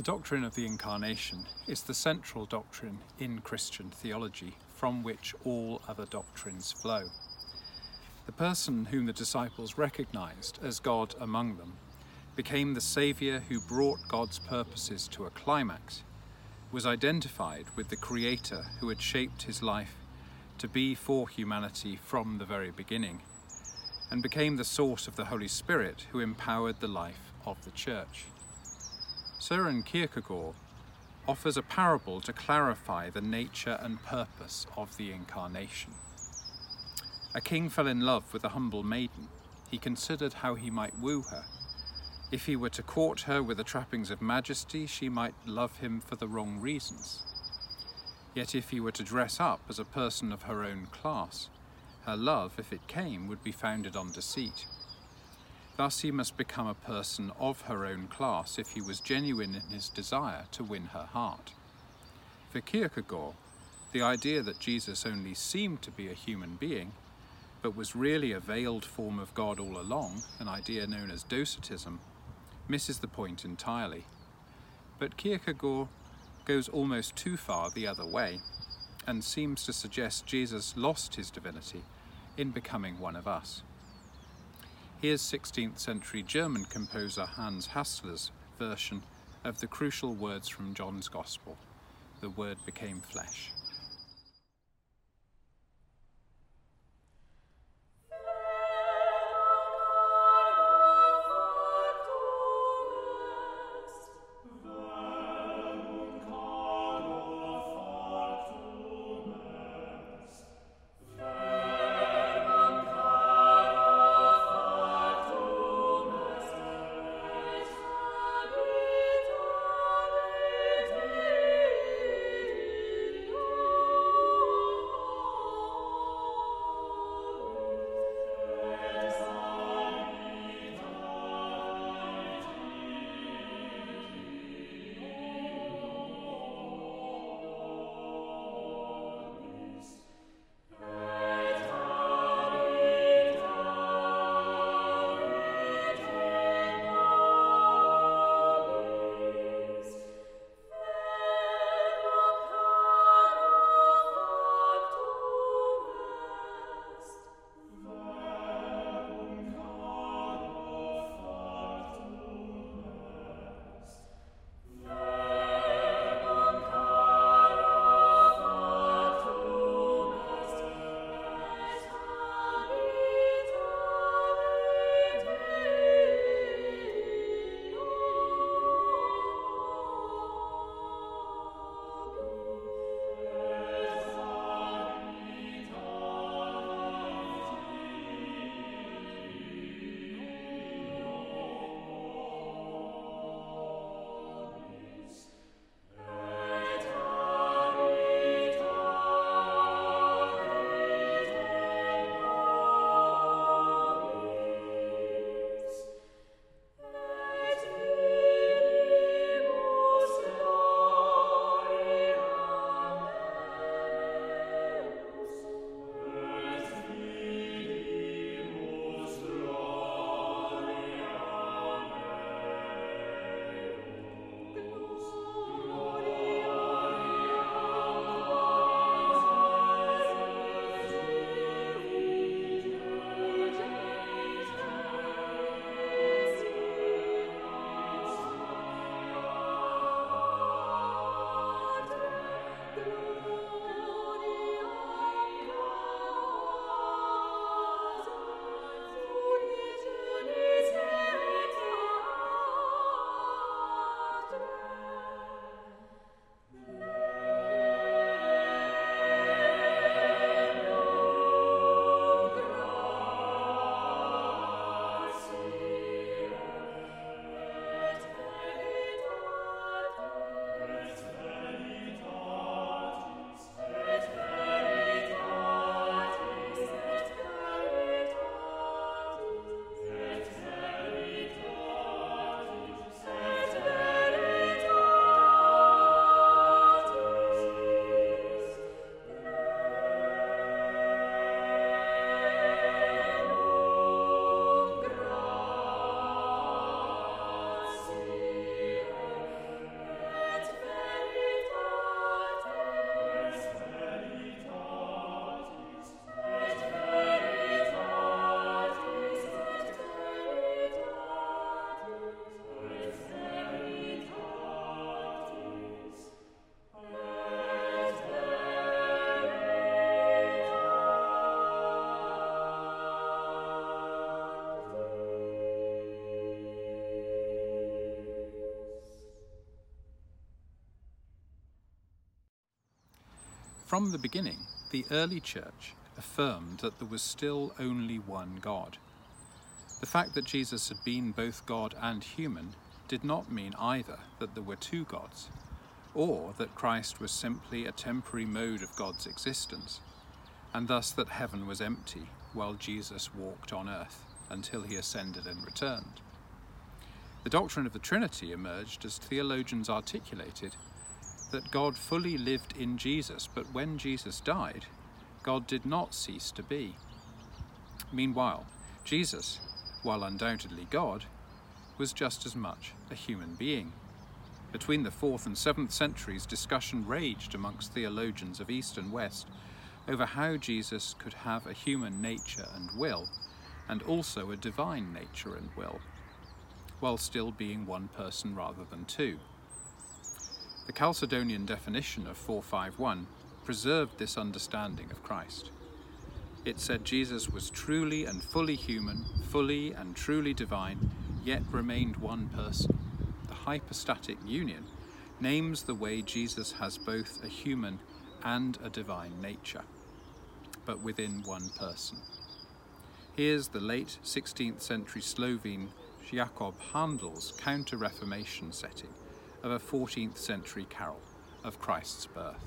The doctrine of the Incarnation is the central doctrine in Christian theology from which all other doctrines flow. The person whom the disciples recognized as God among them became the Saviour who brought God's purposes to a climax, was identified with the Creator who had shaped his life to be for humanity from the very beginning, and became the source of the Holy Spirit who empowered the life of the Church. Søren Kierkegaard offers a parable to clarify the nature and purpose of the Incarnation. A king fell in love with a humble maiden. He considered how he might woo her. If he were to court her with the trappings of majesty, she might love him for the wrong reasons. Yet if he were to dress up as a person of her own class, her love, if it came, would be founded on deceit. Thus he must become a person of her own class if he was genuine in his desire to win her heart. For Kierkegaard, the idea that Jesus only seemed to be a human being, but was really a veiled form of God all along, an idea known as docetism, misses the point entirely. But Kierkegaard goes almost too far the other way and seems to suggest Jesus lost his divinity in becoming one of us. Here's 16th century German composer Hans Hassler's version of the crucial words from John's Gospel The Word became flesh. From the beginning, the early church affirmed that there was still only one God. The fact that Jesus had been both God and human did not mean either that there were two gods, or that Christ was simply a temporary mode of God's existence, and thus that heaven was empty while Jesus walked on earth until he ascended and returned. The doctrine of the Trinity emerged as theologians articulated that God fully lived in Jesus, but when Jesus died, God did not cease to be. Meanwhile, Jesus, while undoubtedly God, was just as much a human being. Between the 4th and 7th centuries, discussion raged amongst theologians of East and West over how Jesus could have a human nature and will, and also a divine nature and will, while still being one person rather than two. The Chalcedonian definition of 451 preserved this understanding of Christ. It said Jesus was truly and fully human, fully and truly divine, yet remained one person. The hypostatic union names the way Jesus has both a human and a divine nature, but within one person. Here's the late 16th century Slovene Jakob Handl's Counter Reformation setting of a 14th century carol of Christ's birth.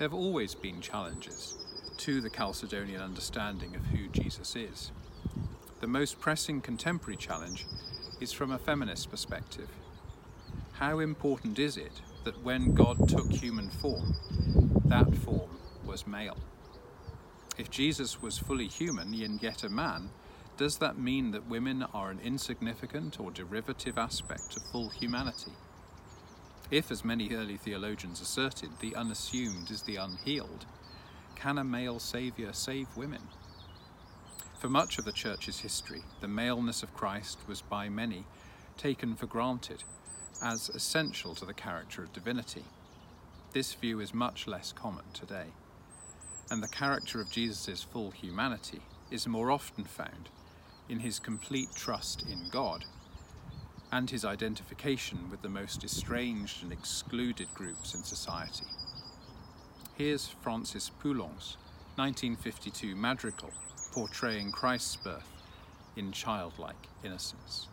There have always been challenges to the Chalcedonian understanding of who Jesus is. The most pressing contemporary challenge is from a feminist perspective. How important is it that when God took human form, that form was male? If Jesus was fully human and yet a man, does that mean that women are an insignificant or derivative aspect of full humanity? If, as many early theologians asserted, the unassumed is the unhealed, can a male saviour save women? For much of the Church's history, the maleness of Christ was by many taken for granted as essential to the character of divinity. This view is much less common today, and the character of Jesus' full humanity is more often found in his complete trust in God and his identification with the most estranged and excluded groups in society. Here's Francis Poulenc's 1952 madrigal portraying Christ's birth in childlike innocence.